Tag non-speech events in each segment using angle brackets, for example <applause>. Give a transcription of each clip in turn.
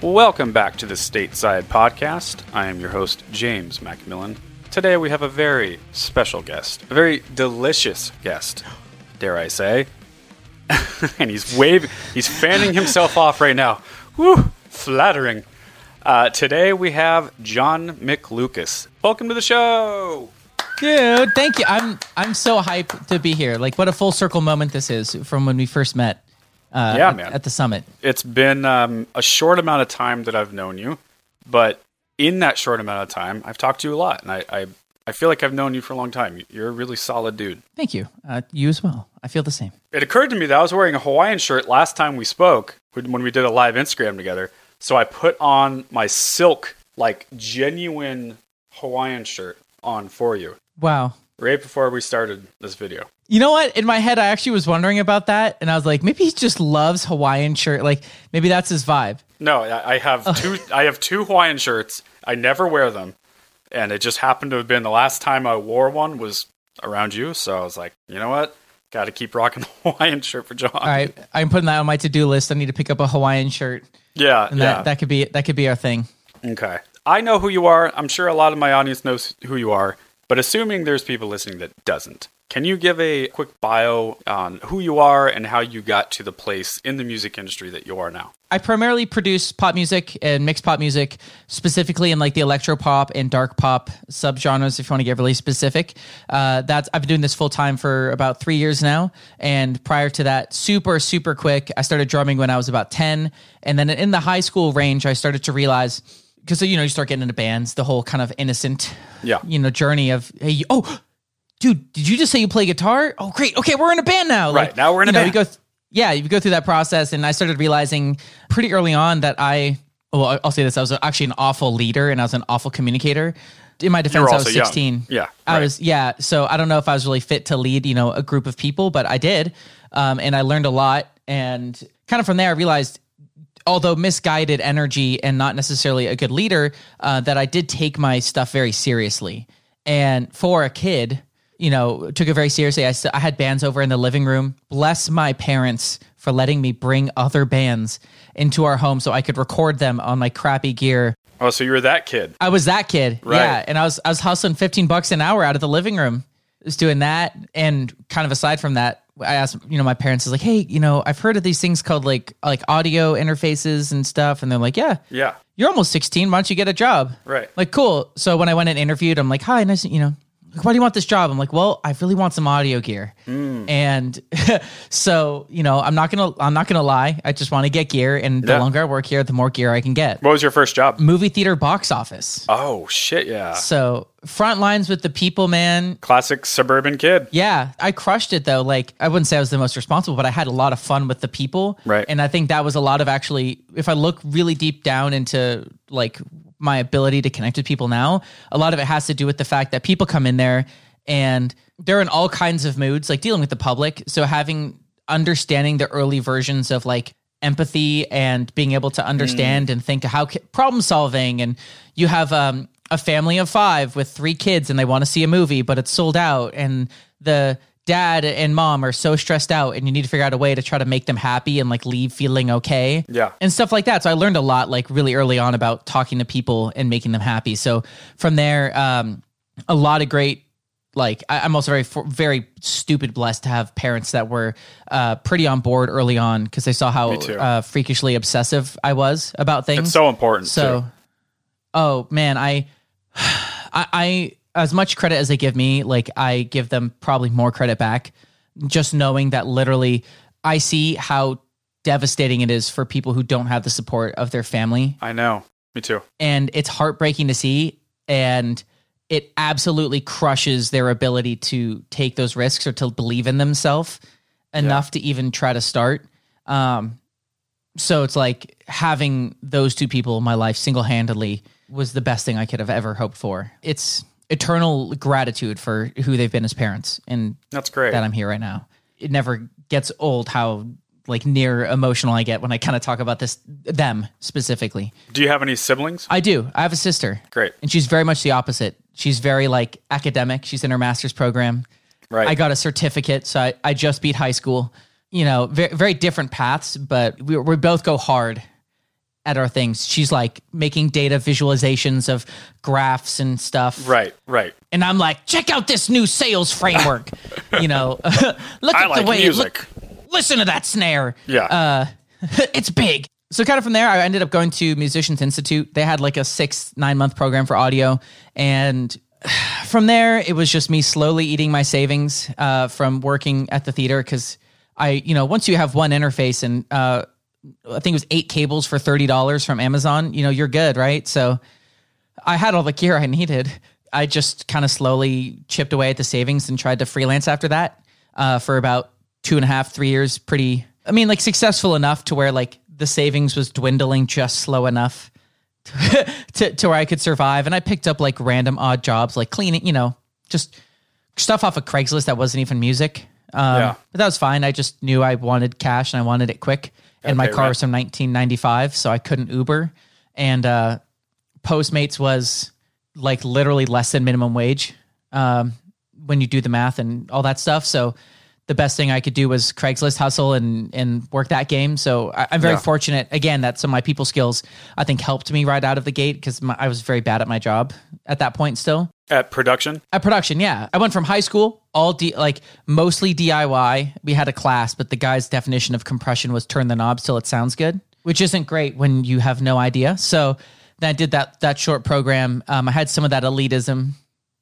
Welcome back to the Stateside Podcast. I am your host, James Macmillan. Today we have a very special guest, a very delicious guest, dare I say. <laughs> and he's waving, he's fanning himself off right now. Woo, flattering. Uh, today we have John McLucas. Welcome to the show. Dude, thank you. I'm I'm so hyped to be here. Like, what a full circle moment this is from when we first met. Uh, Yeah, at, man. At the summit. It's been um, a short amount of time that I've known you, but in that short amount of time, I've talked to you a lot, and I, I, I feel like I've known you for a long time. You're a really solid dude. Thank you. Uh, you as well. I feel the same. It occurred to me that I was wearing a Hawaiian shirt last time we spoke when when we did a live Instagram together. So I put on my silk, like genuine Hawaiian shirt on for you Wow. Right before we started this video. You know what? In my head, I actually was wondering about that, and I was like, maybe he just loves Hawaiian shirt. Like, maybe that's his vibe. No, I I have oh. two. I have two Hawaiian shirts. I never wear them, and it just happened to have been the last time I wore one was around you. So I was like, you know what? Got to keep rocking <laughs> the Hawaiian shirt for John. All right, I'm putting that on my to do list. I need to pick up a Hawaiian shirt, Yeah, and yeah. that that could be that could be our thing. Okay. I know who you are. I'm sure a lot of my audience knows who you are, but assuming there's people listening that doesn't. Can you give a quick bio on who you are and how you got to the place in the music industry that you are now? I primarily produce pop music and mixed pop music, specifically in like the electro pop and dark pop subgenres. If you want to get really specific, uh, that's I've been doing this full time for about three years now. And prior to that, super super quick, I started drumming when I was about ten, and then in the high school range, I started to realize because you know you start getting into bands, the whole kind of innocent, Yeah. you know, journey of hey, you- oh, dude, did you just say you play guitar? Oh, great. Okay, we're in a band now. Right, now we're in a know, band. You go th- yeah, you go through that process, and I started realizing pretty early on that I, well, I'll say this: I was actually an awful leader, and I was an awful communicator. In my defense, I was young. 16. Yeah, I right. was yeah. So I don't know if I was really fit to lead, you know, a group of people, but I did, um, and I learned a lot. And kind of from there, I realized although misguided energy and not necessarily a good leader, uh, that I did take my stuff very seriously. And for a kid, you know, took it very seriously. I, st- I had bands over in the living room. Bless my parents for letting me bring other bands into our home so I could record them on my crappy gear. Oh, so you were that kid. I was that kid, Right. yeah, and I was I was hustling fifteen bucks an hour out of the living room, just doing that, and kind of aside from that, I asked you know my parents is like, hey, you know, I've heard of these things called like like audio interfaces and stuff, and they're like, yeah, Yeah. you're almost sixteen, why don't you get a job? Right. Like, cool. So when I went and interviewed, I'm like, hi, nice, you know, like, why do you want this job? I'm like, well, I really want some audio gear. Mm. And <laughs> so, you know, I'm not gonna I'm not gonna lie. I just want to get gear, and the Yeah. longer I work here, the more gear I can get. What was your first job? Movie theater box office. Oh, shit, yeah. So front lines with the people, man. Classic suburban kid. Yeah, I crushed it though. Like I wouldn't say I was the most responsible, but I had a lot of fun with the people. Right. And I think that was a lot of actually if I look really deep down into like my ability to connect with people now, a lot of it has to do with the fact that people come in there and they're in all kinds of moods, like dealing with the public. So having understanding the early versions of like empathy and being able to understand and think how problem solving. And you have um, a family of five with three kids and they want to see a movie but it's sold out. And the dad and mom are so stressed out and you need to figure out a way to try to make them happy and like leave feeling okay Yeah. and stuff like that so i learned a lot like really early on about talking to people and making them happy so from there um a lot of great like I, I'm also very very stupid blessed to have parents that were uh, pretty on board early on because they saw how uh, freakishly obsessive I was about things. It's so important. So, too. oh man, I, <sighs> I, I as much credit as they give me, like I give them probably more credit back. Just knowing that literally, I see how devastating it is for people who don't have the support of their family, I know. Me too. and it's heartbreaking to see, and it absolutely crushes their ability to take those risks or to believe in themselves enough to even try to start. Um, so it's like having those two people in my life single handedly was the best thing I could have ever hoped for. It's eternal gratitude for who they've been as parents and That's great. that I'm here right now. It never gets old how like near emotional I get when I kind of talk about this them specifically. Do you have any siblings? I do. I have a sister. Great. And she's very much the opposite. She's very like academic. She's in her master's program. Right. I got a certificate, so I, I just beat high school. You know, very, very different paths, but we, we both go hard at our things. She's like making data visualizations of graphs and stuff. right. Right. And I'm like, check out this new sales framework. <laughs> you know, <laughs> look I at like the way music. Look, listen to that snare. Yeah. Uh, <laughs> it's big. So kind of from there, I ended up going to Musicians Institute. They had like a six, nine month program for audio. And <sighs> from there, it was just me slowly eating my savings uh, from working at the theater because I, you know, once you have one interface and uh, I think it was eight cables for $30 from Amazon, you know, you're good, right? So I had all the gear I needed. I just kind of slowly chipped away at the savings and tried to freelance after that uh, for about two and a half, three years. Pretty, I mean, like successful enough to where like the savings was dwindling just slow enough <laughs> to, to where I could survive. And I picked up like random odd jobs, like cleaning, you know, just stuff off of Craigslist that wasn't even music. Um, Yeah. But that was fine. I just knew I wanted cash and I wanted it quick. And my car right. was from 1995, so I couldn't Uber. And uh, Postmates was like literally less than minimum wage um, when you do the math and all that stuff. So the best thing I could do was Craigslist hustle and and work that game. So I, I'm very Yeah. fortunate again that some of my people skills I think helped me right out of the gate because I was very bad at my job at that point still. At production? At production, yeah. I went from high school, all D, like mostly DIY. We had a class, but the guy's definition of compression was turn the knobs till it sounds good, which isn't great when you have no idea. So then I did that that short program. Um, I had some of that elitism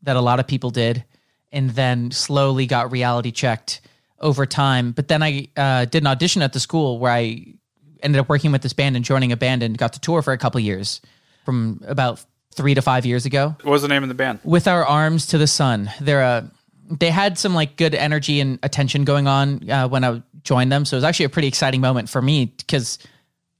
that a lot of people did, and then slowly got reality checked over time. But then I uh, did an audition at the school where I ended up working with this band and joining a band and got to tour for a couple years from about three to five years ago What was the name of the band? with our arms to the sun. They're a they had some like good energy and attention going on uh, when I joined them. So it was actually a pretty exciting moment for me because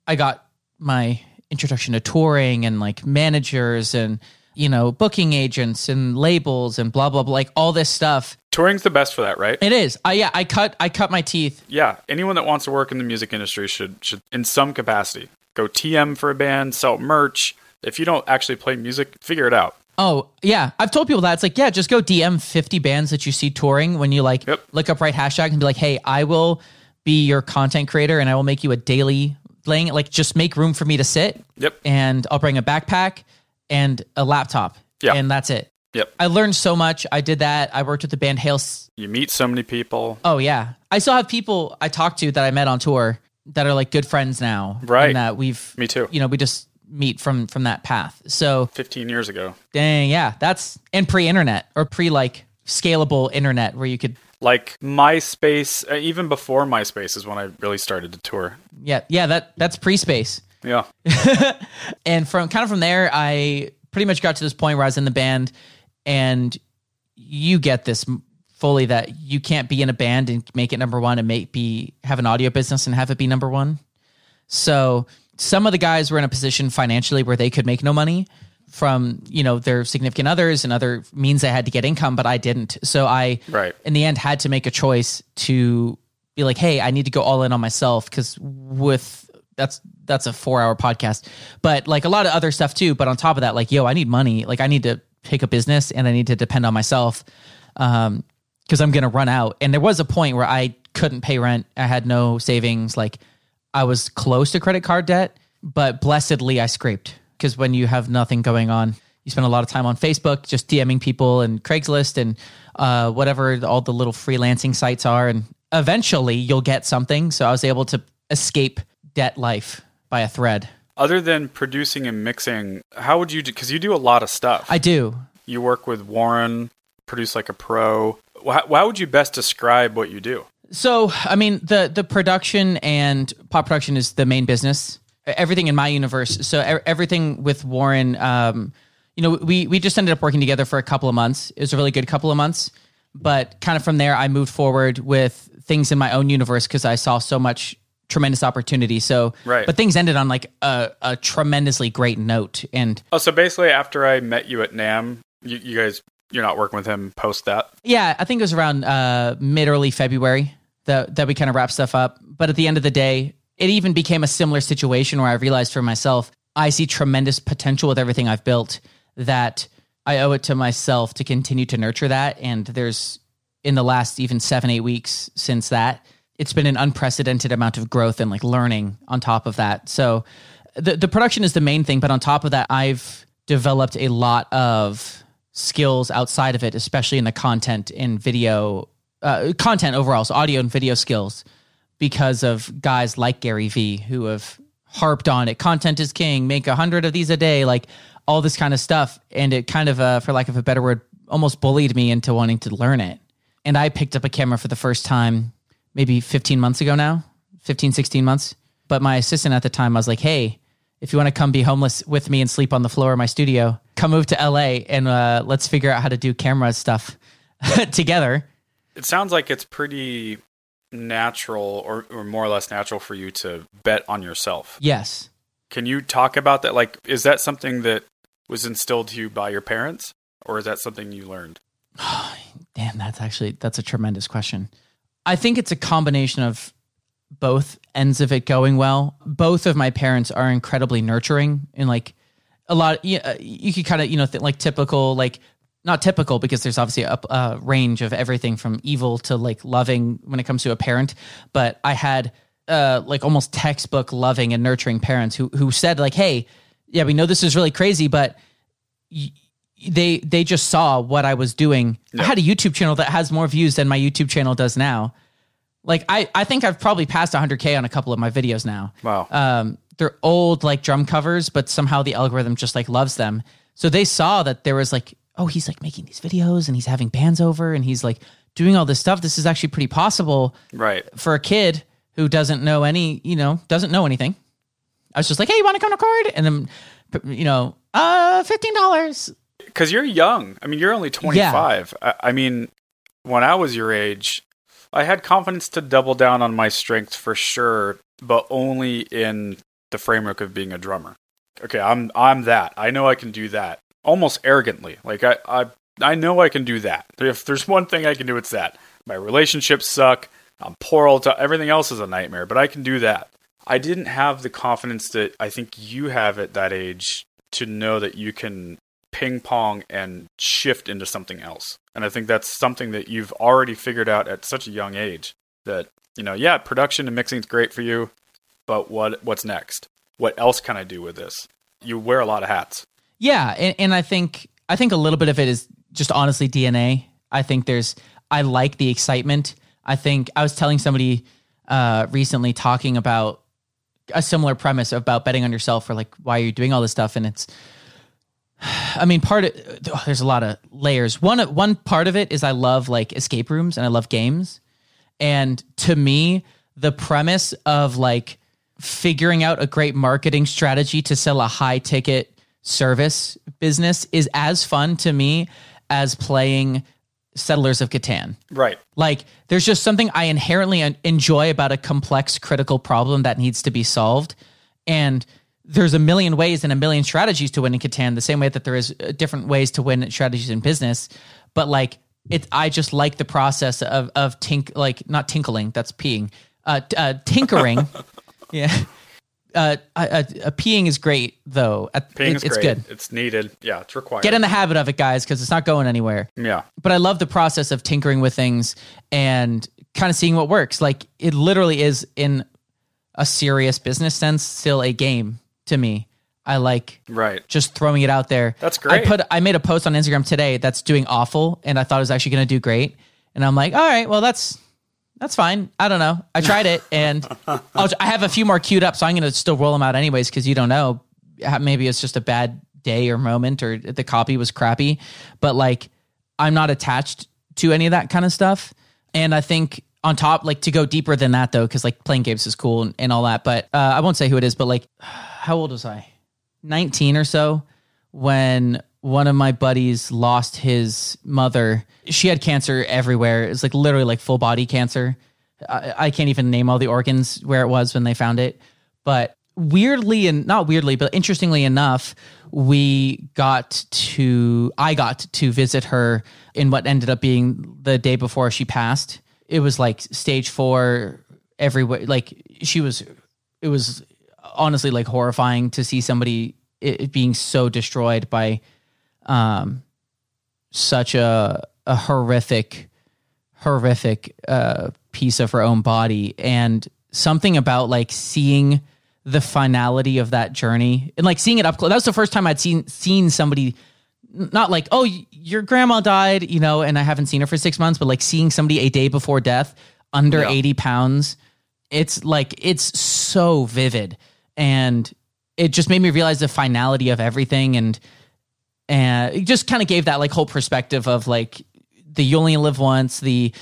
I got my introduction to touring and like managers and you know booking agents and labels and blah blah blah like all this stuff. Touring's the best for that, right? It is. I yeah, I cut I cut my teeth. Yeah. Anyone that wants to work in the music industry should should in some capacity go TM for a band, sell merch. If you don't actually play music, figure it out. Oh, yeah. I've told people that. It's like, yeah, just go DM 50 bands that you see touring when you like Yep. look up right hashtag and be like, hey, I will be your content creator and I will make you a daily thing. Like, just make room for me to sit Yep. and I'll bring a backpack and a laptop. Yeah. And that's it. Yep. I learned so much. I did that. I worked with the band Hail. You meet so many people. Oh, yeah. I still have people I talked to that I met on tour that are like good friends now. Right. And that we've, Me too. you know, we just meet from from that path. So 15 years ago. Dang, yeah, that's and pre-internet or pre like scalable internet where you could Like MySpace, uh, even before MySpace is when I really started to tour. yeah, yeah, that that's pre-space. Yeah. <laughs> And from kind of from there I pretty much got to this point where I was in the band and you get this fully that you can't be in a band and make it number 1 and make be have an audio business and have it be number 1. So some of the guys were in a position financially where they could make no money from you know their significant others and other means they had to get income, but I didn't. So I Right. in the end had to make a choice to be like, hey, I need to go all in on myself because with that's that's a four hour podcast, but like a lot of other stuff too. But on top of that, like yo, I need money. Like I need to pick a business and I need to depend on myself. Um, because I'm gonna run out. And there was a point where I couldn't pay rent. I had no savings. Like I was close to credit card debt, but blessedly I scraped. Because when you have nothing going on, you spend a lot of time on Facebook, just DMing people and Craigslist and uh, whatever all the little freelancing sites are, and eventually you'll get something. So I was able to escape debt life by a thread. Other than producing and mixing, how would you do? Because you do a lot of stuff. I do. You work with Warren, produce like a pro. Why, why would you best describe what you do? So, I mean, the the production and pop production is the main business. Everything in my universe. So everything with Warren, um, you know, we we just ended up working together for a couple of months. It was a really good couple of months, but kind of from there, I moved forward with things in my own universe because I saw so much tremendous opportunity. So, Right. But things ended on like a, a tremendously great note, and Oh, so basically, after I met you at NAMM, you, you guys, you're not working with him post that. Yeah, I think it was around uh, mid early February that that we kind of wrapped stuff up. But at the end of the day, it even became a similar situation where I realized for myself, I see tremendous potential with everything I've built that I owe it to myself to continue to nurture that. And there's in the last even seven, eight weeks since that, it's been an unprecedented amount of growth and like learning on top of that. So the the production is the main thing, but on top of that, I've developed a lot of skills outside of it, especially in the content and video uh, content overall, so audio and video skills, because of guys like Gary Vee who have harped on it. Content is king. Make a hundred of these a day, like all this kind of stuff, and it kind of, uh, for lack of a better word, almost bullied me into wanting to learn it. And I picked up a camera for the first time maybe 15 months ago now, 15, 16 months. But my assistant at the time, I was like, hey, if you want to come be homeless with me and sleep on the floor of my studio, come move to LA and uh, let's figure out how to do camera stuff <laughs> together. It sounds like it's pretty natural, or, or more or less natural, for you to bet on yourself. Yes. Can you talk about that? Like, is that something that was instilled to you by your parents, or is that something you learned? <sighs> Damn, that's actually that's a tremendous question. I think it's a combination of both ends of it going well. Both of my parents are incredibly nurturing and like a lot. You, uh, you could kind of you know th- like typical like not typical because there's obviously a, a range of everything from evil to like loving when it comes to a parent. But I had uh like almost textbook loving and nurturing parents who who said like, hey, yeah, we know this is really crazy, but y- they they just saw what I was doing. I had a YouTube channel that has more views than my YouTube channel does now. Like I I think I've probably passed 100k on a couple of my videos now. Wow. Um, they're old like drum covers, but somehow the algorithm just like loves them. So they saw that there was like, oh, he's like making these videos and he's having bands over and he's like doing all this stuff. This is actually pretty possible right. for a kid who doesn't know any, you know, doesn't know anything. I was just like, hey, you want to come record? And then, you know, uh, fifteen dollars. Because you're young. I mean, you're only 25. I, I mean, when I was your age, I had confidence to double down on my strengths for sure, but only in the framework of being a drummer. Okay, I'm I'm that. I know I can do that. Almost arrogantly. Like I I I know I can do that. If there's one thing I can do, it's that. My relationships suck. I'm poor all the time. Everything else is a nightmare, but I can do that. I didn't have the confidence that I think you have at that age to know that you can ping pong and shift into something else. And I think that's something that you've already figured out at such a young age that, you know, yeah, production and mixing is great for you, but what what's next? What else can I do with this? You wear a lot of hats. Yeah, and, and I think I think a little bit of it is just honestly DNA. I think there's I like the excitement. I think I was telling somebody uh, recently talking about a similar premise about betting on yourself or like why are you doing all this stuff, and it's <sighs> I mean, part of oh, there's a lot of layers. One one part of it is I love like escape rooms and I love games. And to me, the premise of like figuring out a great marketing strategy to sell a high ticket service business is as fun to me as playing Settlers of Catan. Right. Like, there's just something I inherently enjoy about a complex, critical problem that needs to be solved. And there's a million ways and a million strategies to win in Catan, the same way that there is uh, different ways to win strategies in business. But like, it, I just like the process of of tink, like not tinkling, that's peeing, uh, t- uh tinkering. <laughs> yeah. Uh, uh, uh, peeing is great though. Ping it- is it's great. good. It's needed. Yeah, it's required. Get in the habit of it, guys, because it's not going anywhere yeah. but I love the process of tinkering with things and kind of seeing what works. Like it literally is in a serious business sense still a game to me. I like Right. just throwing it out there. That's great. I put I made a post on Instagram today that's doing awful and I thought it was actually going to do great. And I'm like, "All right, well that's that's fine. I don't know. I tried it and <laughs> I'll, I have a few more queued up so I'm going to still roll them out anyways cuz you don't know. Maybe it's just a bad day or moment or the copy was crappy, but like I'm not attached to any of that kind of stuff. And I think on top, like to go deeper than that though, because like playing games is cool and, and all that. But uh, I won't say who it is, but like, how old was I? 19 or so when one of my buddies lost his mother. She had cancer everywhere. It's like literally like full body cancer. I, I can't even name all the organs where it was when they found it. But weirdly and not weirdly, but interestingly enough, we got to I got to visit her in what ended up being the day before she passed. It was like stage four everywhere. Like she was, it was honestly like horrifying to see somebody it being so destroyed by um such a a horrific horrific uh piece of her own body and something about like seeing the finality of that journey and like seeing it up close. That was the first time I'd seen seen somebody not like oh your grandma died you know and I haven't seen her for six months but like seeing somebody a day before death under Yeah. 80 pounds it's like it's so vivid and it just made me realize the finality of everything and and it just kind of gave that like whole perspective of like the you only live once the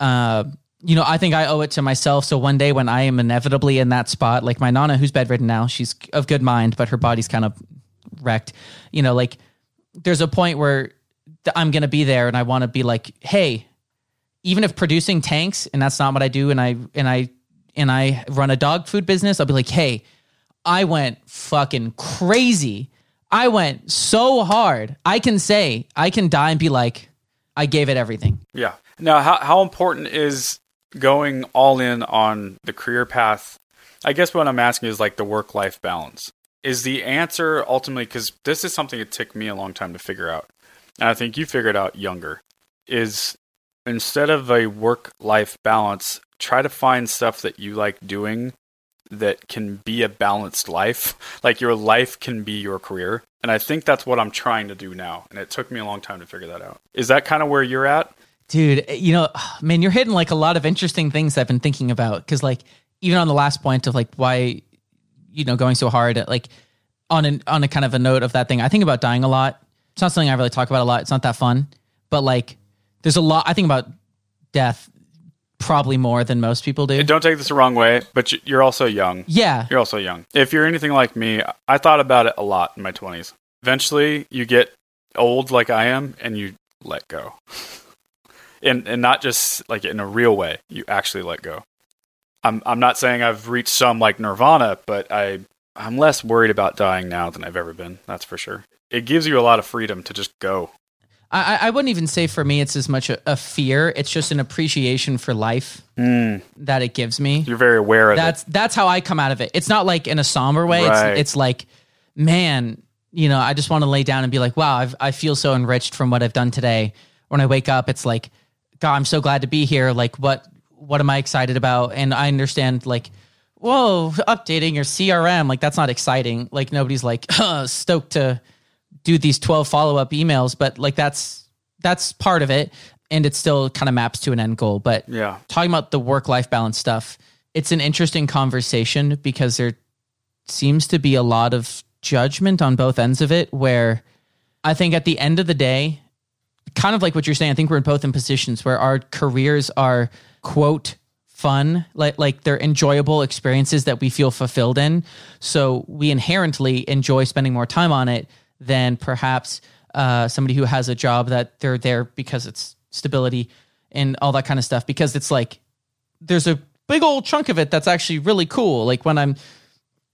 uh you know i think i owe it to myself. So one day when i am inevitably in that spot like my nana who's bedridden now she's of good mind but her body's kind of wrecked. You know like there's a point where i'm gonna be there and i want to be like hey even if producing tanks and that's not what i do and i and i and i run a dog food business i'll be like hey I went fucking crazy. I went so hard. I can say, I can die and be like, I gave it everything. Yeah. Now, how how important is going all in on the career path? I guess what I'm asking is like the work life balance. Is the answer ultimately because this is something it took me a long time to figure out, and I think you figured out younger. Is instead of a work life balance, try to find stuff that you like doing that can be a balanced life. Like your life can be your career. And I think that's what I'm trying to do now. And it took me a long time to figure that out. Is that kind of where you're at? Dude, eh, you know, <sighs> man, you're hitting like a lot of interesting things I've been thinking about. Cause like, even on the last point of like why, you know, going so hard at like on an, on a kind of a note of that thing, I think about dying a lot. It's not something I really talk about a lot. It's not that fun, but like, there's a lot, I think about death probably more than most people do. Don't take this the wrong way, but you- you're also young. Yeah. You're also young. If you're anything like me, I thought about it a lot in my 20s. Eventually, you get old like I am and you let go. <laughs> And and not just like in a real way. You actually let go. I'm I'm not saying I've reached some like nirvana, but I I'm less worried about dying now than I've ever been. That's for sure. It gives you a lot of freedom to just go. I, I wouldn't even say for me it's as much a, a fear. It's just an appreciation for life mm. that it gives me. You're very aware of That's that's how I come out of it. It's not like in a somber way. Right. It's it's like, man, you know, I just want to lay down and be like, wow, I've, I feel so enriched from what I've done today. When I wake up, it's like, God, I'm so glad to be here. Like, what what am I excited about? And I understand like. Whoa, updating your CRM. Like, that's not exciting. Like, nobody's like <laughs> stoked to do these 12 follow-up emails but like that's that's part of it and it still kind of maps to an end goal. But Yeah. talking about the work-life balance stuff it's an interesting conversation because there seems to be a lot of judgment on both ends of it where i think at the end of the day kind of like what you're saying i think we're both in positions where our careers are quote fun like like they're enjoyable experiences that we feel fulfilled in. So we inherently enjoy spending more time on it than perhaps uh, somebody who has a job that they're there because it's stability and all that kind of stuff because it's like there's a big old chunk of it that's actually really cool like when i'm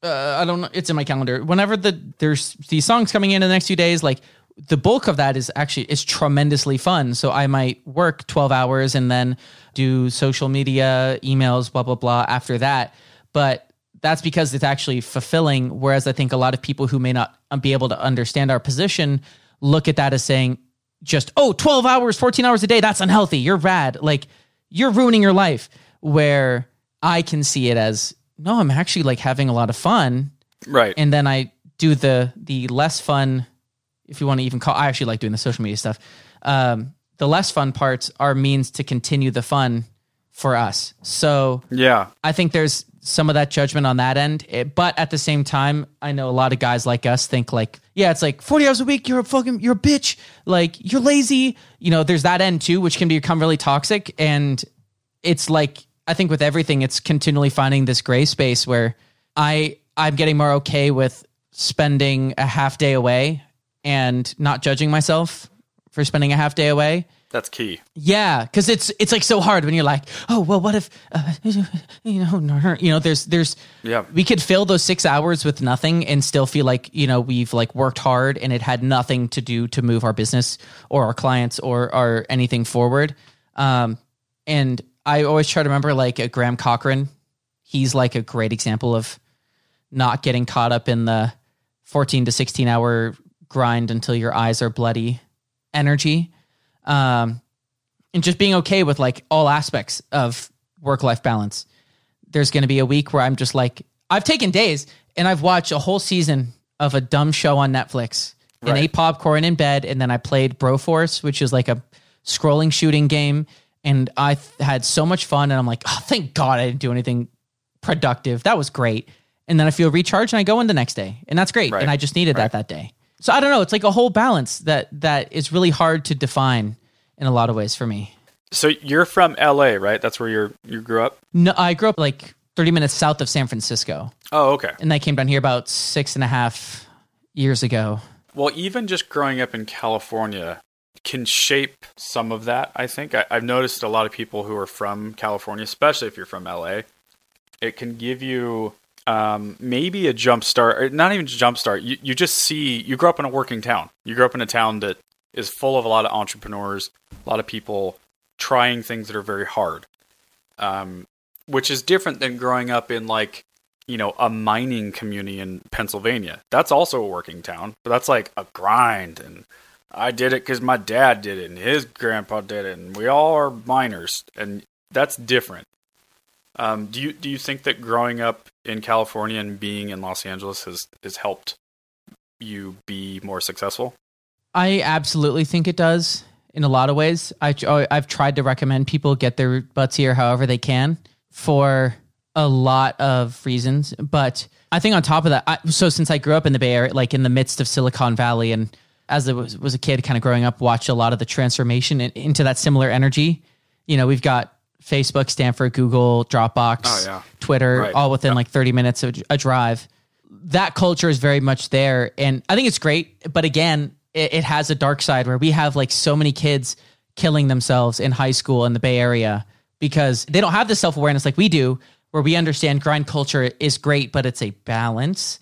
uh, I don't know. It's in my calendar. Whenever the there's these songs coming in in the next few days, like the bulk of that is actually is tremendously fun. So I might work twelve hours and then do social media, emails, blah blah blah after that. But that's because it's actually fulfilling. Whereas I think a lot of people who may not be able to understand our position look at that as saying just oh 12 hours 14 hours a day that's unhealthy you're rad like you're ruining your life where i can see it as no i'm actually like having a lot of fun Right. and then i do the the less fun if you want to even call i actually like doing the social media stuff um the less fun parts are means to continue the fun for us so yeah. I think there's some of that judgment on that end. It- but at the same time, I know a lot of guys like us think like, yeah, it's like 40 hours a week, you're a fucking, you're a bitch. Like, you're lazy. You know, there's that end too, which can become really toxic. And it's like, I think with everything, it's continually finding this gray space where I, I'm getting more okay with spending a half day away and not judging myself for spending a half day away. That's key. Yeah, because it's it's like so hard when you're like, oh well, what if uh, <laughs> you know, you know, there's there's Yeah. we could fill those six hours with nothing and still feel like you know we've like worked hard and it had nothing to do to move our business or our clients or or anything forward. Um, and I always try to remember like a Graham Cochran. He's like a great example of not getting caught up in the 14 to 16 hour grind until your eyes are bloody energy um, and just being okay with like all aspects of work life balance. There's going to be a week where I'm just like, I've taken days and I've watched a whole season of a dumb show on Netflix and Right. ate popcorn in bed. And then I played Broforce, which is like a scrolling shooting game. And I th- had so much fun. And I'm like, oh, thank God I didn't do anything productive. That was great. And then I feel recharged and I go in the next day. And that's great. Right. And I just needed that that day. So I don't know. It's like a whole balance that that is really hard to define in a lot of ways for me. So you're from LA, right? That's where you're you grew up. No, I grew up like 30 minutes south of San Francisco, Oh, okay. and I came down here about six and a half years ago. Well, even just growing up in California can shape some of that. I think I, I've noticed a lot of people who are from California, especially if you're from LA, it can give you um, maybe a jump start, or not even jump start. You you just see you grow up in a working town. You grow up in a town that is full of a lot of entrepreneurs, a lot of people trying things that are very hard, um, which is different than growing up in like you know, a mining community in Pennsylvania. That's also a working town, but that's like a grind. And I did it because my dad did it and his grandpa did it, and we all are miners, and that's different. Um, do you do you think that growing up in California and being in Los Angeles has has helped you be more successful? I absolutely think it does in a lot of ways. I, oh, I've tried to recommend people get their butts here however they can for a lot of reasons. But I think on top of that, I, so since I grew up in the Bay Area, like in the midst of Silicon Valley, and as I was, was a kid kind of growing up, watched a lot of the transformation in, into that similar energy. You know, we've got Facebook, Stanford, Google, Dropbox, Oh, yeah. Twitter, Right. all within like 30 minutes of a drive that culture is very much there and i think it's great but again it, it has a dark side where we have like so many kids killing themselves in high school in the bay area because they don't have the self-awareness like we do where we understand grind culture is great but it's a balance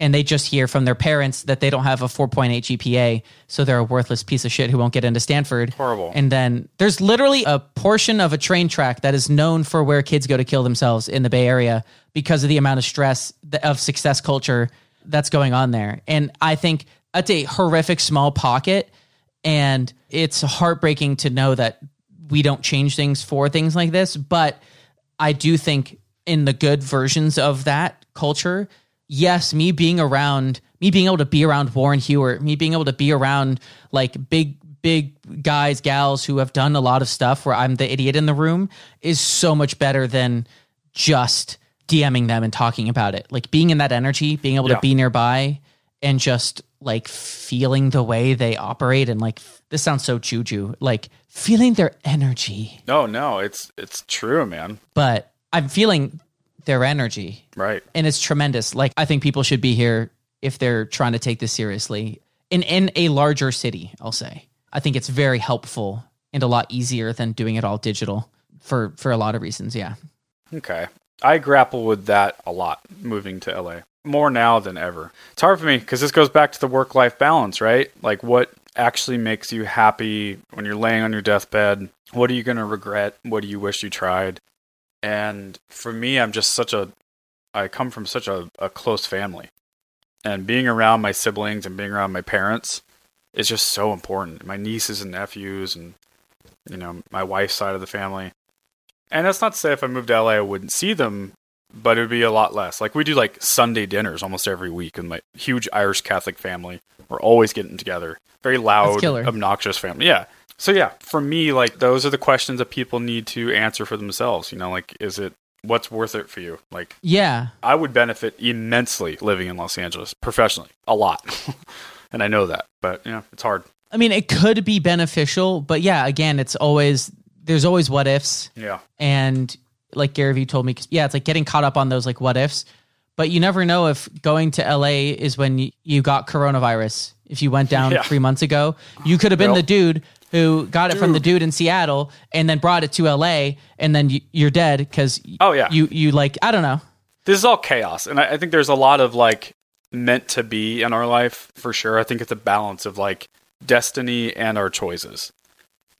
and they just hear from their parents that they don't have a 4.8 GPA, so they're a worthless piece of shit who won't get into Stanford. Horrible. And then there's literally a portion of a train track that is known for where kids go to kill themselves in the Bay Area because of the amount of stress of success culture that's going on there. And I think that's a horrific small pocket. And it's heartbreaking to know that we don't change things for things like this. But I do think in the good versions of that culture, yes, me being around, me being able to be around Warren Huart, me being able to be around like big, big guys, gals who have done a lot of stuff where I'm the idiot in the room is so much better than just DMing them and talking about it. Like being in that energy, being able Yeah. to be nearby and just like feeling the way they operate and like this sounds so juju, like feeling their energy. No, no, it's it's true, man. But I'm feeling their energy Right. and it's tremendous. Like I think people should be here if they're trying to take this seriously. In in a larger city, I'll say. I think it's very helpful and a lot easier than doing it all digital for for a lot of reasons. Yeah. Okay. I grapple with that a lot moving to LA. More now than ever. It's hard for me because this goes back to the work life balance, right? Like, what actually makes you happy when you're laying on your deathbed? What are you going to regret? What do you wish you tried? And for me, I'm just such a, I come from such a, a close family. And being around my siblings and being around my parents is just so important. My nieces and nephews and, you know, my wife's side of the family. And that's not to say if I moved to LA, I wouldn't see them, but it would be a lot less. Like we do like Sunday dinners almost every week in my huge Irish Catholic family. We're always getting together. Very loud, obnoxious family. Yeah. So yeah, for me, like those are the questions that people need to answer for themselves. You know, like is it what's worth it for you? Like, Yeah. I would benefit immensely living in Los Angeles professionally, a lot. <laughs> and I know that, but yeah, it's hard. I mean, it could be beneficial, but yeah, again, it's always there's always what ifs, Yeah. and like Gary Vee told me, yeah, it's like getting caught up on those like what ifs, but you never know if going to LA is when you, got coronavirus. If you went down <laughs> Yeah. three months ago, you could have been the dude who got it from the dude in Seattle and then brought it to LA, and then you, you're dead because Oh, yeah. you you like I don't know. This is all chaos. And I, I think there's a lot of like meant to be in our life for sure. I think it's a balance of like destiny and our choices.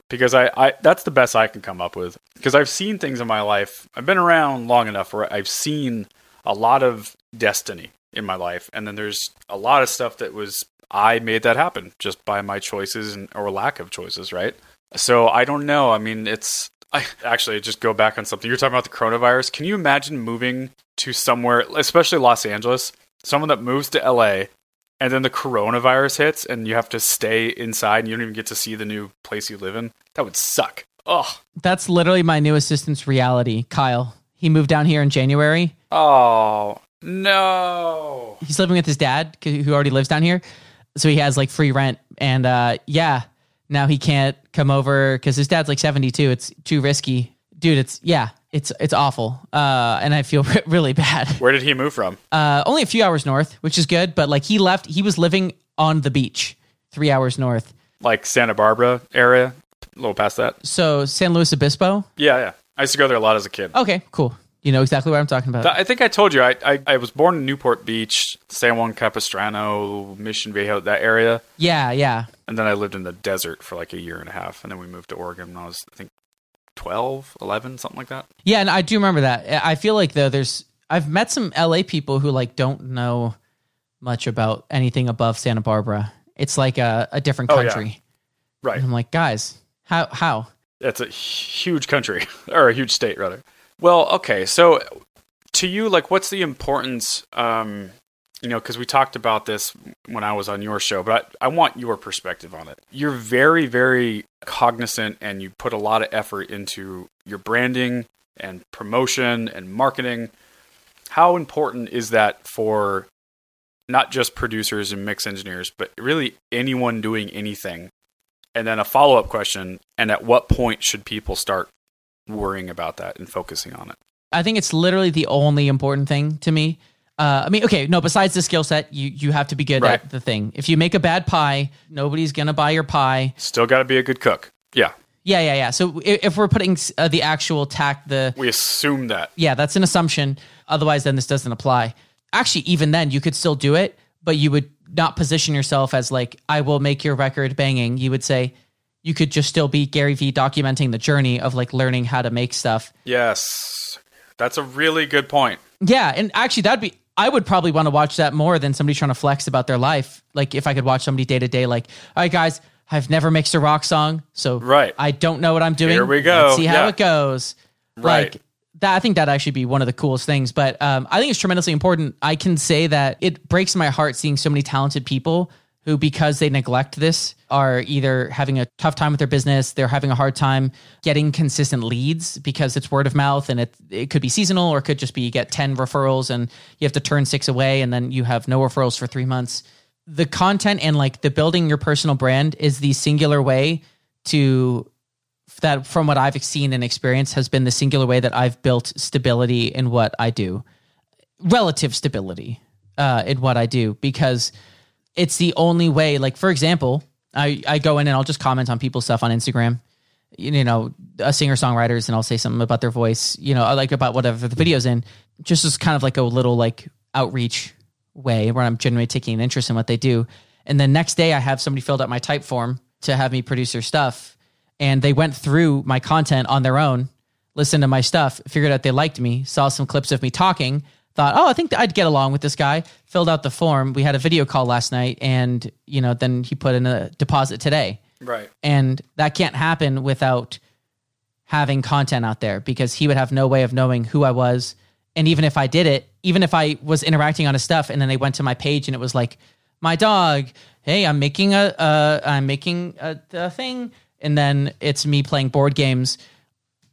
Because I, I that's the best I can come up with. Because I've seen things in my life. I've been around long enough where I've seen a lot of destiny in my life. And then there's a lot of stuff that was I made that happen just by my choices and or lack of choices, right? So I don't know. I mean, it's I actually just go back on something. You're talking about the coronavirus. Can you imagine moving to somewhere, especially Los Angeles, someone that moves to LA and then the coronavirus hits and you have to stay inside and you don't even get to see the new place you live in? That would suck. Oh, That's literally my new assistant's reality, Kyle. He moved down here in January. oh no. He's living with his dad who already lives down here, so he has like free rent. And uh, yeah, now he can't come over because his dad's like seventy two. It's too risky, dude. It's yeah, it's it's awful. Uh, and I feel re- <laughs> really bad. Where did he move from? Uh, only a few hours north, which is good. But like he left, he was living on the beach, three hours north. Like Santa Barbara area, a little past that. So San Luis Obispo. Yeah, yeah. I used to go there a lot as a kid. Okay, cool. You know exactly what I'm talking about. I think I told you I, I, I was born in Newport Beach, San Juan Capistrano, Mission Viejo, that area. yeah, yeah. And then I lived in the desert for like a year and a half. And then we moved to Oregon when I was, I think, 12, 11, something like that. Yeah, and I do remember that. I feel like though there's I've met some LA people who like don't know much about anything above Santa Barbara. It's like a, a different country. Oh, yeah. Right. And I'm like, guys, how how? It's a huge country, <laughs> or a huge state, rather. Well, okay. So to you, like, what's the importance? Um, you know, because we talked about this when I was on your show, but I, I want your perspective on it. You're very, very cognizant and you put a lot of effort into your branding and promotion and marketing. How important is that for not just producers and mix engineers, but really anyone doing anything? And then a follow up question and at what point should people start worrying about that and focusing on it? I think it's literally the only important thing to me. Uh, I mean, okay, no. Besides the skill set, you you have to be good Right. at the thing. If you make a bad pie, nobody's gonna buy your pie. Still got to be a good cook. Yeah, Yeah, yeah, yeah. So if, if we're putting uh, the actual tack, the we assume that. yeah, that's an assumption. Otherwise, then this doesn't apply. Actually, even then, you could still do it, but you would not position yourself as like, I will make your record banging. You would say, you could just still be Gary Vee documenting the journey of like learning how to make stuff. Yes, that's a really good point. Yeah. And actually, that'd be, I would probably want to watch that more than somebody trying to flex about their life. Like if I could watch somebody day to day, like, all right, guys, I've never mixed a rock song. So Right. I don't know what I'm doing. Here we go. Let's see how Yeah. it goes. Right. Like that, I think that'd actually be one of the coolest things. But um, I think it's tremendously important. I can say that it breaks my heart seeing so many talented people who, because they neglect this, are either having a tough time with their business, they're having a hard time getting consistent leads because it's word of mouth and it it could be seasonal or it could just be you get 10 referrals and you have to turn six away and then you have no referrals for three months. The content and like the building your personal brand is the singular way to that from what I've seen and experienced has been the singular way that I've built stability in what I do, relative stability uh, in what I do, because it's the only way. Like for example, I I go in and I'll just comment on people's stuff on Instagram, you know, a singer songwriters, and I'll say something about their voice, you know, I like about whatever the video's in, just as kind of like a little like outreach way where I'm genuinely taking an interest in what they do. And the next day I have somebody filled out my Typeform to have me produce their stuff. And they went through my content on their own, listened to my stuff, figured out they liked me, saw some clips of me talking, thought, oh, I think I'd get along with this guy, filled out the form. We had a video call last night and, you know, then he put in a deposit today. Right. And that can't happen without having content out there because he would have no way of knowing who I was. And even if I did it, even if I was interacting on his stuff and then they went to my page and it was like, my dog, hey, I'm making a, uh, I'm making a, a thing. And then it's me playing board games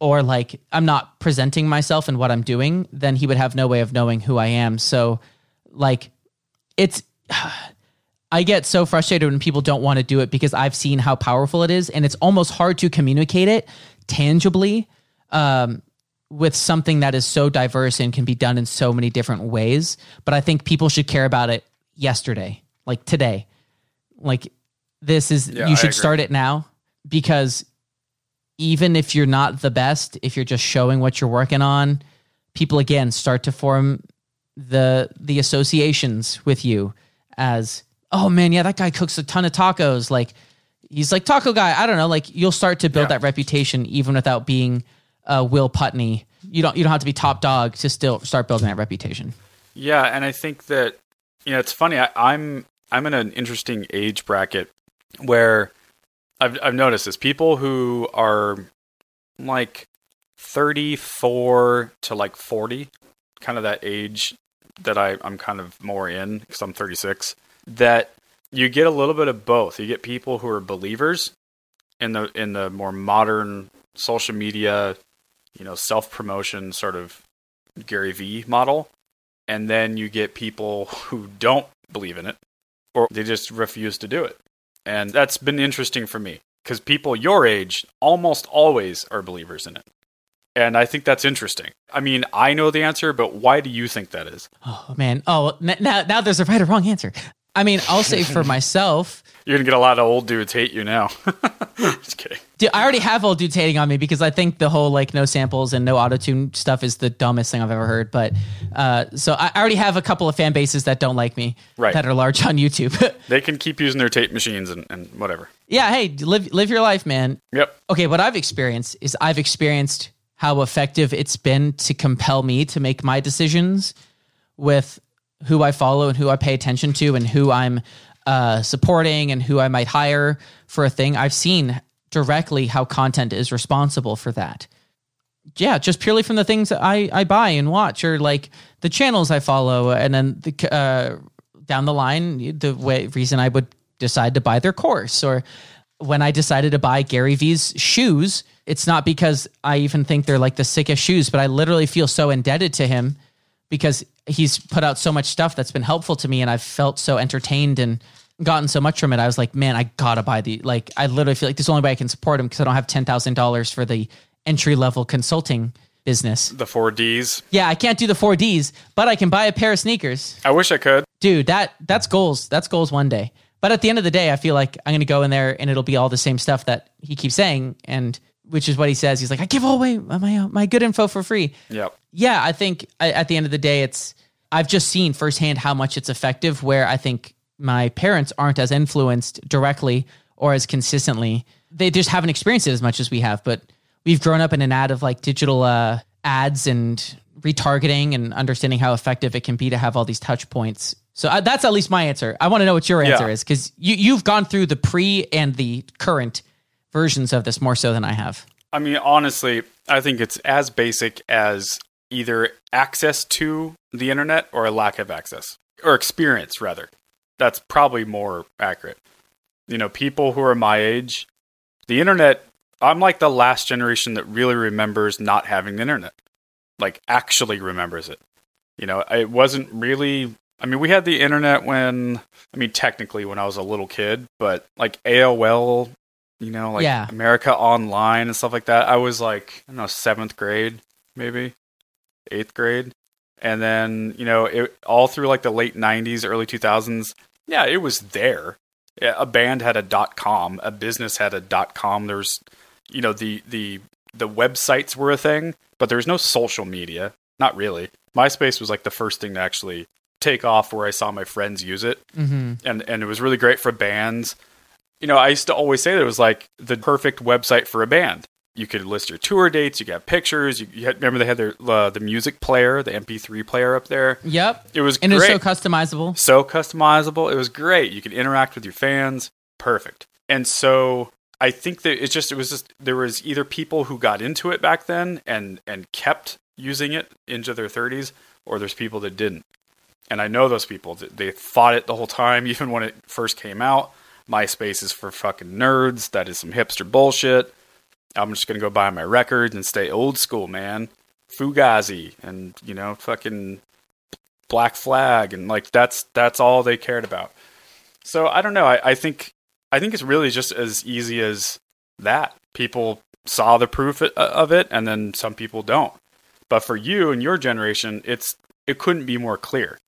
or like I'm not presenting myself and what I'm doing, then he would have no way of knowing who I am. So like it's <sighs> I get so frustrated when people don't want to do it because I've seen how powerful it is and it's almost hard to communicate it tangibly um, with something that is so diverse and can be done in so many different ways. But I think people should care about it yesterday, like today. Like this is Yeah, you should start it now because even if you're not the best, if you're just showing what you're working on, people again start to form the the associations with you as oh man yeah that guy cooks a ton of tacos. Like he's like taco guy. I don't know. Like you'll start to build Yeah. that reputation even without being uh, Will Putney. You don't you don't have to be top dog to still start building that reputation. Yeah, and I think that you know it's funny. I, I'm I'm in an interesting age bracket where I've I've noticed this. People who are like 34 to like 40, kind of that age that I I'm kind of more in because I'm 36. That you get a little bit of both. You get people who are believers in the in the more modern social media, you know, self promotion sort of Gary V model and then you get people who don't believe in it or they just refuse to do it and that's been interesting for me because people your age almost always are believers in it. And i think that's interesting. I mean i know the answer but why do you think that is? Oh man. Oh now now there's a right or wrong answer i mean i'll say for <laughs> myself you're gonna get a lot of old dudes hate you now <laughs> just kidding Dude, I already have old dudes hating on me because I think the whole like no samples and no auto tune stuff is the dumbest thing I've ever heard. But uh, so I I already have a couple of fan bases that don't like me Right. that are large on YouTube. <laughs> they can keep using their tape machines and, and whatever yeah, hey, live live your life, man. yep Okay, what I've experienced is I've experienced how effective it's been to compel me to make my decisions with who I follow and who I pay attention to and who I'm uh, supporting and who I might hire for a thing. I've seen directly how content is responsible for that. Yeah, just purely from the things that I, I buy and watch or like the channels I follow and then the uh, down the line the way reason I would decide to buy their course or when I decided to buy Gary Vee's shoes, it's not because I even think they're like the sickest shoes, but I literally feel so indebted to him because he's put out so much stuff that's been helpful to me and I've felt so entertained and gotten so much from it. I was like, man, I gotta buy the like I literally feel like this is the only way I can support him because I don't have ten thousand dollars for the entry level consulting business. the 4ds Yeah, I can't do the four Ds, but I can buy a pair of sneakers. I wish i could. Dude that that's goals that's goals one day. But at the end of the day i feel like i'm gonna go in there and it'll be all the same stuff that he keeps saying and which is what he says. He's like i give away my my good info for free. Yep yeah i think at the end of the day it's i've just seen firsthand how much it's effective where i think my parents aren't as influenced directly or as consistently. They just haven't experienced it as much as we have but we've grown up in an ad of like digital uh, ads and retargeting and understanding how effective it can be to have all these touch points. So uh, that's at least my answer. I want to know what your answer Yeah. is because you, you've gone through the pre and the current versions of this more so than i have. I mean, honestly, I think it's as basic as either access to the internet or a lack of access or experience, rather. That's probably more accurate. You know, people who are my age, the internet, I'm like the last generation that really remembers not having the internet, like actually remembers it. You know, it wasn't really. I mean, we had the internet when, I mean, technically when I was a little kid, but like AOL, you know, like Yeah. America Online and stuff like that. I was like, I don't know, seventh grade, maybe eighth grade. And then, you know, it all through like the late 90s, early 2000s, yeah, it was there. Yeah, A band had a dot com, a business had a dot com. There's, you know, the the the websites were a thing, but there was no social media. Not really. MySpace was like the first thing to actually take off where I saw my friends use it mm-hmm. and and it was really great for bands. You know, I used to always say that it was like the perfect website for a band. You could list your tour dates. You got pictures. You, you had, remember they had their uh, the music player, the MP3 player up there. yep It was and great, it's so customizable so customizable. It was great. You could interact with your fans. Perfect. And so I think that it's just it was just there was either people who got into it back then and and kept using it into their 30s, or there's people that didn't. And I know those people. They fought it the whole time, <laughs> even when it first came out. MySpace is for fucking nerds. That is some hipster bullshit. I'm just gonna go buy my records and stay old school, man. Fugazi and you know fucking Black Flag and like that's that's all they cared about. So I don't know. I, I think I think it's really just as easy as that. People saw the proof of it, and then some people don't. But for you and your generation, it's it couldn't be more clear.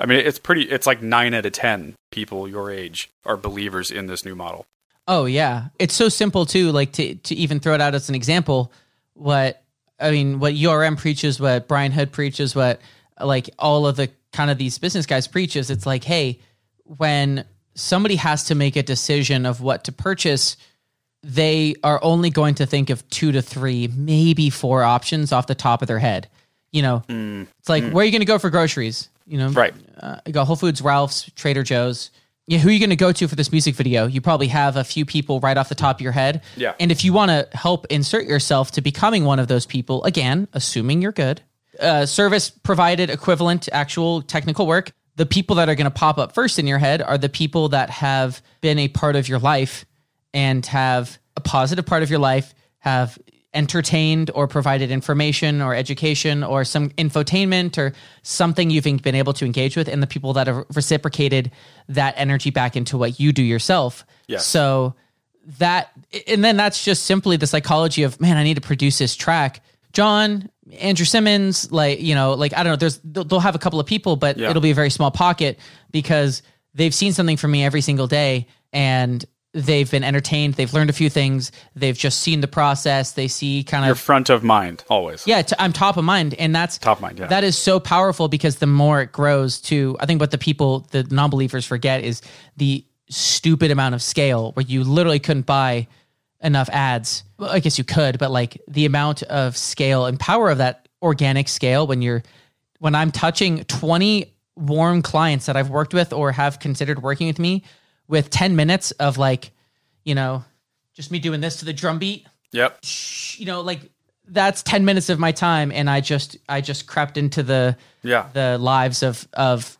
I mean, it's pretty. It's like nine out of ten people your age are believers in this new model. Oh yeah, it's so simple too. Like to to even throw it out as an example, what I mean, what URM preaches, what Brian Hood preaches, what like all of the kind of these business guys preaches. It's like, hey, when somebody has to make a decision of what to purchase, they are only going to think of two to three, maybe four options off the top of their head. You know, mm. it's like, mm. where are you going to go for groceries? You know, right? Uh, you go Whole Foods, Ralph's, Trader Joe's. Yeah, who are you going to go to for this music video? You probably have a few people right off the top of your head. Yeah. And if you want to help insert yourself to becoming one of those people, again, assuming you're good, uh, service provided equivalent actual technical work, the people that are going to pop up first in your head are the people that have been a part of your life and have a positive part of your life, have entertained or provided information or education or some infotainment or something you've been able to engage with, and the people that have reciprocated that energy back into what you do yourself. Yes. So that, and then that's just simply the psychology of, man, I need to produce this track. John, Andrew Simmons, like, you know, like, I don't know, there's, they'll have a couple of people, but yeah. it'll be a very small pocket because they've seen something from me every single day. And they've been entertained they've learned a few things they've just seen the process they see kind of your front of mind always. Yeah i i'm top of mind and that's top of mind yeah. that is so powerful because the more it grows to i think what the people the non-believers forget is the stupid amount of scale where you literally couldn't buy enough ads. Well, i guess you could but like the amount of scale and power of that organic scale when you're when i'm touching 20 warm clients that i've worked with or have considered working with me with 10 minutes of like, you know, just me doing this to the drum beat. Yep. You know, like that's 10 minutes of my time and I just I just crept into the yeah the lives of of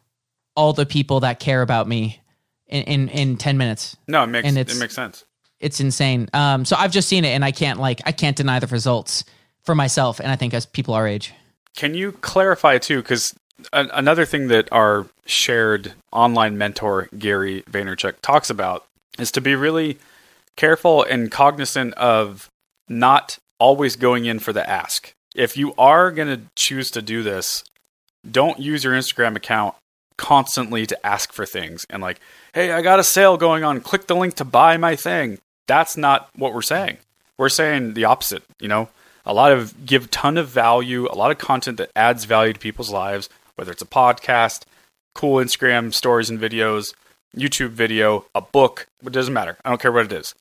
all the people that care about me in in, in 10 minutes. No, it makes and it makes sense. It's insane. Um so I've just seen it and I can't like I can't deny the results for myself and I think as people our age. Can you clarify too cuz another thing that our shared online mentor Gary Vaynerchuk talks about is to be really careful and cognizant of not always going in for the ask. If you are going to choose to do this, don't use your Instagram account constantly to ask for things and like, "Hey, I got a sale going on, click the link to buy my thing." That's not what we're saying. We're saying the opposite, you know? A lot of give ton of value, a lot of content that adds value to people's lives whether it's a podcast, cool Instagram stories and videos, YouTube video, a book, it doesn't matter. I don't care what it is.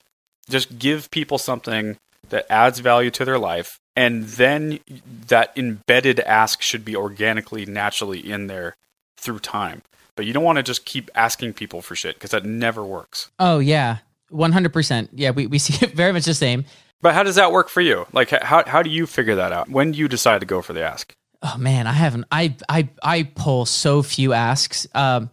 Just give people something that adds value to their life. And then that embedded ask should be organically, naturally in there through time. But you don't want to just keep asking people for shit because that never works. Oh, yeah. 100%. Yeah, we, we <laughs> see it very much the same. But how does that work for you? Like, how, how do you figure that out? When do you decide to go for the ask? Oh man, I haven't. I I I pull so few asks. Um,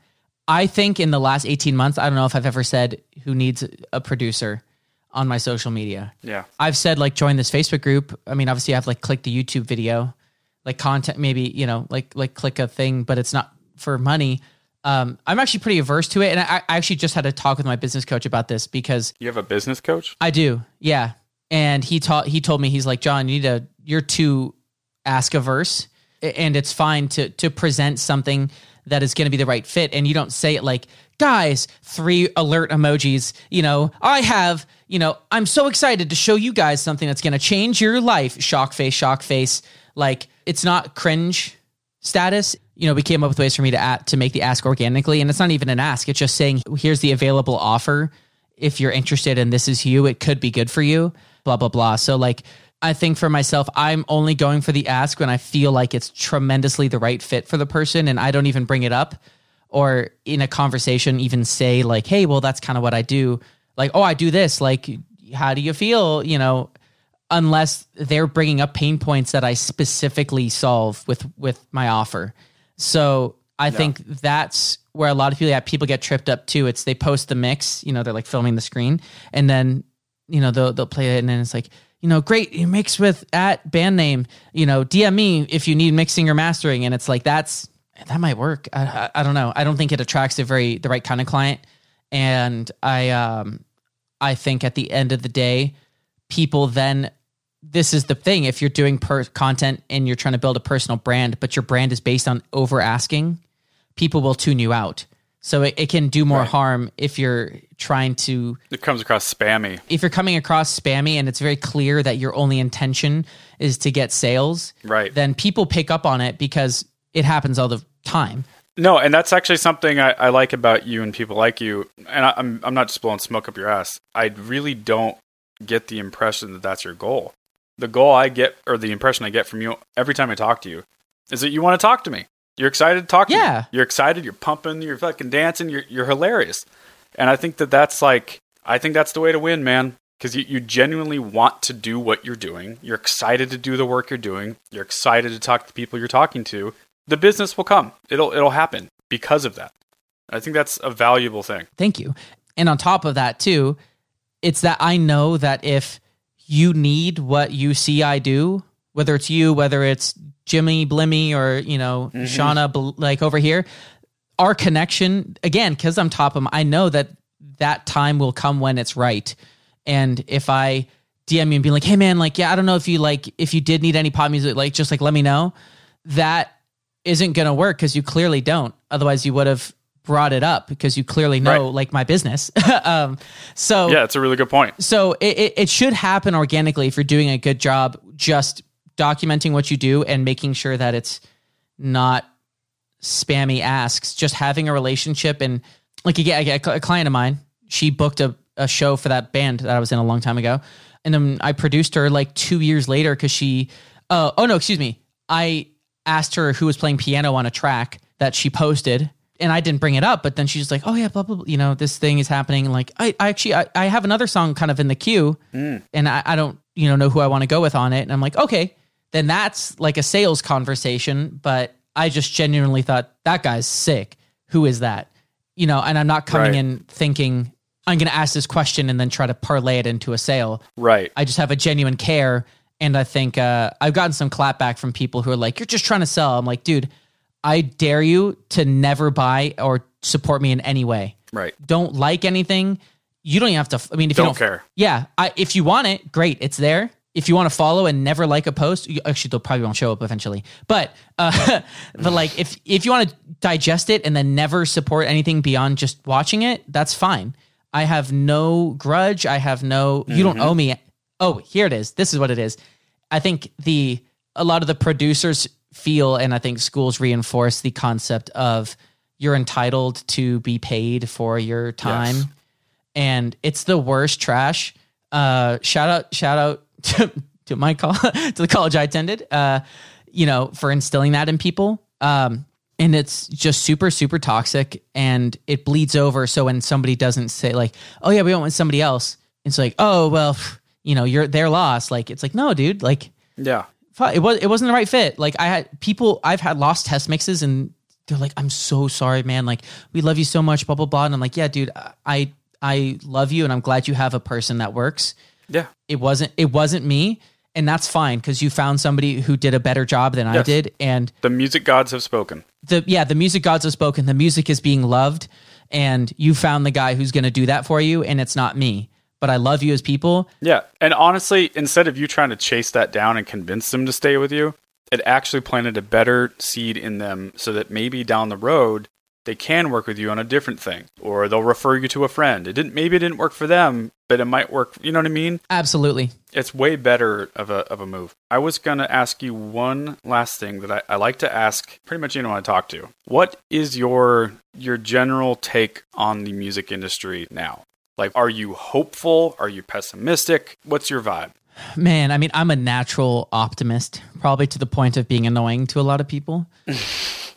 I think in the last eighteen months, I don't know if I've ever said who needs a producer on my social media. Yeah, I've said like join this Facebook group. I mean, obviously, I've like clicked the YouTube video, like content, maybe you know, like like click a thing, but it's not for money. Um, I'm actually pretty averse to it, and I, I actually just had a talk with my business coach about this because you have a business coach. I do, yeah. And he taught he told me he's like John, you need a you're too ask averse and it's fine to to present something that is going to be the right fit and you don't say it like guys three alert emojis you know i have you know i'm so excited to show you guys something that's going to change your life. Shock face shock face. Like it's not cringe status. You know we came up with ways for me to at, to make the ask organically and it's not even an ask. It's just saying here's the available offer. If you're interested and this is you it could be good for you blah blah blah. So like I think for myself, I'm only going for the ask when I feel like it's tremendously the right fit for the person and I don't even bring it up or in a conversation even say like, "Hey, well that's kind of what I do." Like, "Oh, I do this." Like, "How do you feel?" you know, unless they're bringing up pain points that I specifically solve with with my offer. So, I yeah. think that's where a lot of people yeah, people get tripped up too. It's they post the mix, you know, they're like filming the screen and then you know they'll they'll play it and then it's like you know, great, you mix with at band name, you know, DM me if you need mixing or mastering. And it's like, that's, that might work. I, I, I don't know. I don't think it attracts a very, the right kind of client. And I, um, I think at the end of the day, people then this is the thing if you're doing per content and you're trying to build a personal brand but your brand is based on over asking people will tune you out so it, it can do more Right. harm if you're trying to It comes across spammy. if you're coming across spammy and it's very clear that your only intention is to get sales Right. then people pick up on it because it happens all the time No, and that's actually something I, I like about you and people like you. And I, I'm I'm not just blowing smoke up your ass. I really don't get the impression that that's your goal. The goal I get, or the impression I get from you every time I talk to you, is that you want to talk to me. You're excited to talk to Yeah. me. You're excited. You're pumping. You're fucking dancing. You're you're hilarious. And I think that that's like I think that's the way to win, man. Because you, you genuinely want to do what you're doing. You're excited to do the work you're doing. You're excited to talk to the people you're talking to the business will come. It'll it'll happen because of that. I think that's a valuable thing. Thank you. And on top of that, too, it's that I know that if you need what you see I do, whether it's you, whether it's Jimmy Blimmy or, you know, Shauna, like over here, our connection, again, because I'm top of them, I know that that time will come when it's right. And if I DM you and be like, hey man, like, yeah, I don't know if you like, if you did need any pop music, like, just like let me know, that isn't going to work because you clearly don't. Otherwise, you would have brought it up because you clearly know Right. like my business. <laughs> um, so Yeah, it's a really good point. so it, it, it should happen organically if you're doing a good job just documenting what you do and making sure that it's not spammy asks just having a relationship and like again, a client of mine she booked a, a show for that band that i was in a long time ago and then i produced her like two years later because she uh, oh no excuse me i asked her who was playing piano on a track that she posted and I didn't bring it up, but then she's like, "Oh yeah, blah blah." blah you know, this thing is happening. Like, I, I actually, I, I have another song kind of in the queue, and I, I don't, you know, know who I want to go with on it. And I'm like, okay, then that's like a sales conversation. But I just genuinely thought that guy's sick. Who is that? You know, and I'm not coming Right. in thinking I'm going to ask this question and then try to parlay it into a sale. Right. I just have a genuine care. And I think uh, I've gotten some clapback from people who are like, you're just trying to sell. I'm like, dude, I dare you to never buy or support me in any way. Right. Don't like anything. You don't even have to. I mean, if you Don't don't care. yeah. I, if you want it, great, it's there. If you want to follow and never like a post, you, actually they'll probably won't show up eventually. But uh, <laughs> but like if if you want to digest it and then never support anything beyond just watching it, that's fine. I have no grudge. I have no. You don't owe me. Oh, here it is. This is what it is. I think the a lot of the producers feel, and I think schools reinforce the concept of you're entitled to be paid for your time Yes. and it's the worst trash. Uh, shout out, shout out to, to my call <laughs> to the college I attended. Uh, you know, for instilling that in people. Um, and it's just super, super toxic, and it bleeds over. So when somebody doesn't say like, "Oh yeah, we went with somebody else," it's like, "Oh well, <sighs> you know, you're their loss." Like it's like, no, dude, like Yeah. it was it wasn't the right fit. Like I had people I've had lost test mixes and they're like, I'm so sorry, man. Like we love you so much, blah blah blah. And I'm like, yeah, dude, I I love you and I'm glad you have a person that works. Yeah. It wasn't it wasn't me, and that's fine because you found somebody who did a better job than I did. And The music gods have spoken. the yeah, the music gods have spoken. The music is being loved, and you found the guy who's going to do that for you, and it's not me. But I love you as people. Yeah. And honestly, instead of you trying to chase that down and convince them to stay with you, it actually planted a better seed in them so that maybe down the road they can work with you on a different thing or they'll refer you to a friend. It didn't maybe it didn't work for them, but it might work, you know what I mean? Absolutely. It's way better of a of a move. I was gonna ask you one last thing that I, I like to ask pretty much anyone I talk to. What is your your general take on the music industry now? Like are you hopeful? Are you pessimistic? What's your vibe? Man, I mean, I'm a natural optimist, probably to the point of being annoying to a lot of people. <laughs>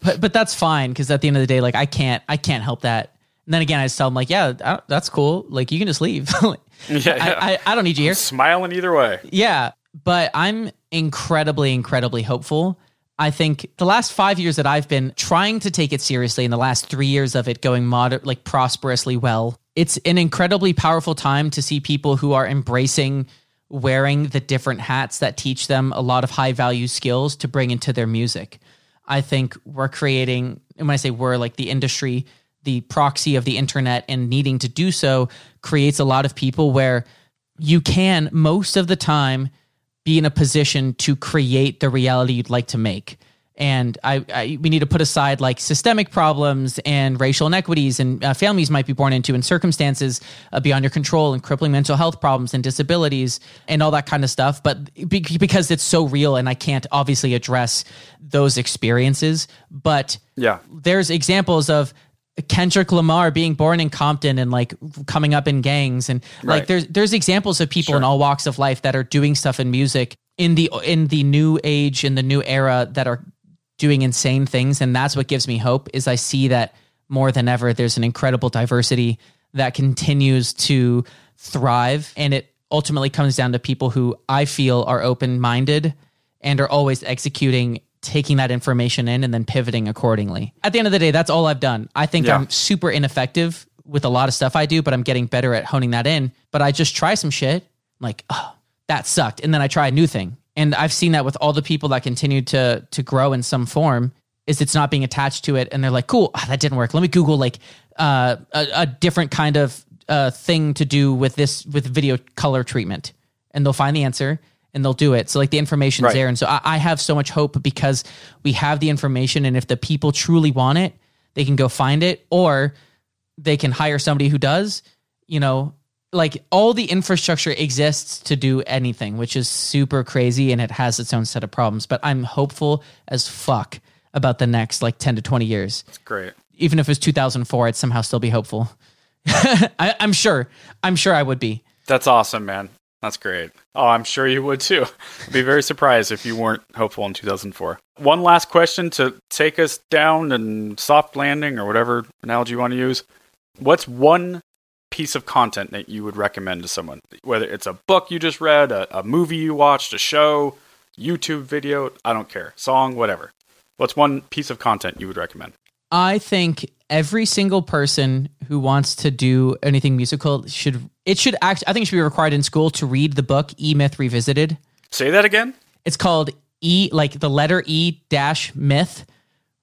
but but that's fine because at the end of the day, like I can't I can't help that. And then again, I just tell them like, yeah, I- that's cool. Like you can just leave. <laughs> Yeah, I, I I don't need you here. Smiling either way. Yeah, but I'm incredibly, incredibly hopeful. I think the last five years that I've been trying to take it seriously, and the last three years of it going moder- like prosperously well, it's an incredibly powerful time to see people who are embracing wearing the different hats that teach them a lot of high value skills to bring into their music. I think we're creating, and when I say we're, like the industry, the proxy of the internet, and needing to do so creates a lot of people where you can, most of the time, be in a position to create the reality you'd like to make and I, I, we need to put aside like systemic problems and racial inequities and uh, families might be born into and circumstances uh, beyond your control and crippling mental health problems and disabilities and all that kind of stuff. But be- because it's so real and I can't obviously address those experiences. But Yeah. there's examples of Kendrick Lamar being born in Compton and like coming up in gangs. And like there's there's examples of people in all walks of life that are doing stuff in music in the in the new age in the new era that are doing insane things and that's what gives me hope is I see that more than ever there's an incredible diversity that continues to thrive and it ultimately comes down to people who I feel are open-minded and are always executing taking that information in and then pivoting accordingly. At the end of the day that's all I've done. I think Yeah. I'm super ineffective with a lot of stuff I do but I'm getting better at honing that in. But I just try some shit like oh that sucked and then I try a new thing. And I've seen that with all the people that continue to to grow in some form is it's not being attached to it. And they're like cool. Ah, that didn't work. Let me google like uh, a, a different kind of uh, thing to do with this with video color treatment. And they'll find the answer and they'll do it. So like the information's Right. there. And so I, I have so much hope because we have the information. And if the people truly want it they can go find it or they can hire somebody who does you know like all the infrastructure exists to do anything which is super crazy and it has its own set of problems but i'm hopeful as fuck about the next like 10 to 20 years It's Great. even if it's 2004 i'd somehow still be hopeful <laughs> I, i'm sure i'm sure i would be That's awesome, man. That's great. Oh, I'm sure you would too. I'd be very surprised if you weren't hopeful in 2004. One last question to take us down and soft landing or whatever analogy you want to use. What's one piece of content that you would recommend to someone? Whether it's a book you just read, a, a movie you watched, a show, YouTube video, I don't care. Song, whatever. What's one piece of content you would recommend? I think every single person who wants to do anything musical should it should act I think it should be required in school to read the book E Myth Revisited. Say that again? It's called E like the letter E dash myth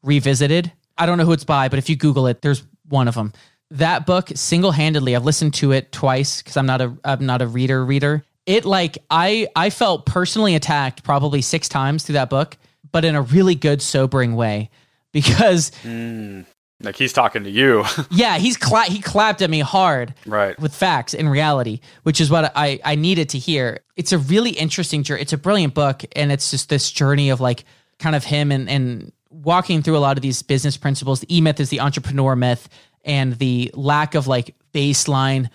revisited. I don't know who it's by, but if you Google it, there's one of them. That book single handedly, I've listened to it twice because I'm not a I'm not a reader reader. It like I I felt personally attacked probably six times through that book, but in a really good sobering way because mm. Like he's talking to you. <laughs> yeah, he's cla- he clapped at me hard right. with facts and reality, which is what I, I needed to hear. It's a really interesting journey. It's a brilliant book, and it's just this journey of like kind of him and, and walking through a lot of these business principles. The E myth is the entrepreneur myth, and the lack of like baseline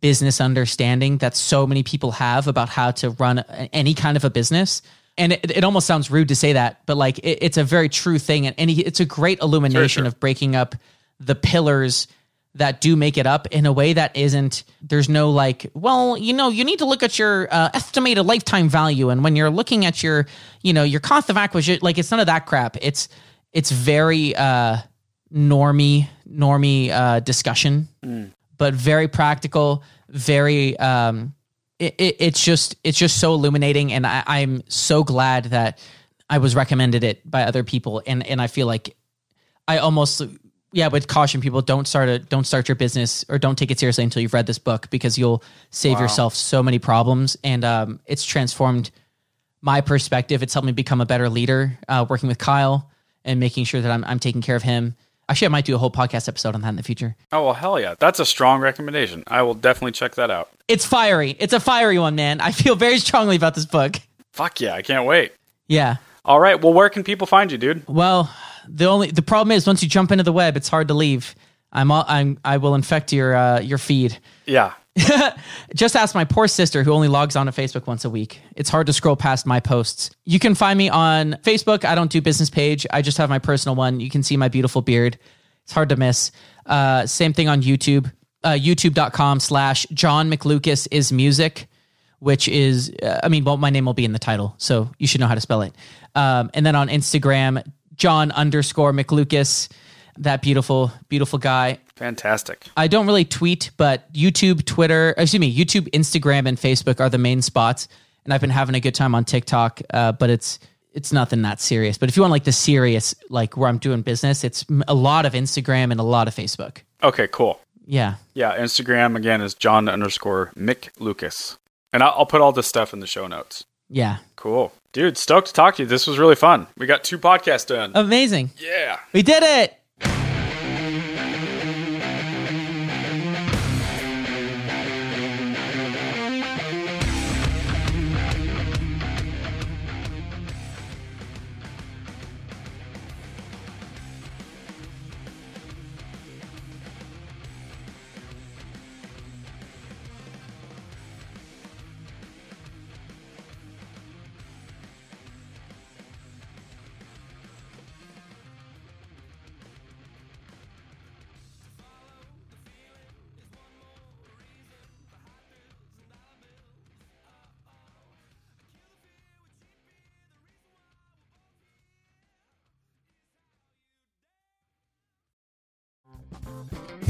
business understanding that so many people have about how to run any kind of a business. And it, it almost sounds rude to say that, but like it, it's a very true thing, and, and it's a great illumination true. of breaking up the pillars that do make it up in a way that isn't there's no like well you know you need to look at your uh, estimated lifetime value and when you're looking at your you know your cost of acquisition like it's none of that crap it's it's very uh normy normy uh discussion but very practical very um it, it, it's just it's just so illuminating and I, i'm so glad that i was recommended it by other people and and i feel like I almost yeah would caution people don't start a don't start your business or don't take it seriously until you've read this book because you'll save yourself so many problems and um, it's transformed my perspective. It's helped me become a better leader uh, working with Kyle and making sure that I'm I'm taking care of him. Actually, I might do a whole podcast episode on that in the future. Oh well, hell yeah! That's a strong recommendation. I will definitely check that out. It's fiery. It's a fiery one, man. I feel very strongly about this book. Fuck yeah! I can't wait. Yeah. All right. Well, where can people find you, dude? Well, the only the problem is once you jump into the web, it's hard to leave. I'm all, I'm I will infect your uh, your feed. Yeah. <laughs> Just ask my poor sister who only logs on to Facebook once a week. It's hard to scroll past my posts. You can find me on Facebook. I don't do business page. I just have my personal one. You can see my beautiful beard. It's hard to miss. Uh, same thing on YouTube. Uh, YouTube.com slash John McLucas is music, which is, uh, I mean, well, my name will be in the title, so you should know how to spell it. Um, and then on Instagram, John underscore McLucas. That beautiful, beautiful guy. Fantastic. I don't really tweet, but YouTube, Twitter, excuse me, YouTube, Instagram, and Facebook are the main spots. And I've been having a good time on TikTok, uh, but it's it's nothing that serious. But if you want like the serious, like where I'm doing business, it's a lot of Instagram and a lot of Facebook. Okay, cool. Yeah, Yeah, Instagram again is John underscore Mick Lucas. And I'll, I'll put all this stuff in the show notes. yeah, Cool. Dude, stoked to talk to you. This was really fun. We got two podcasts done. amazing. yeah. We did it.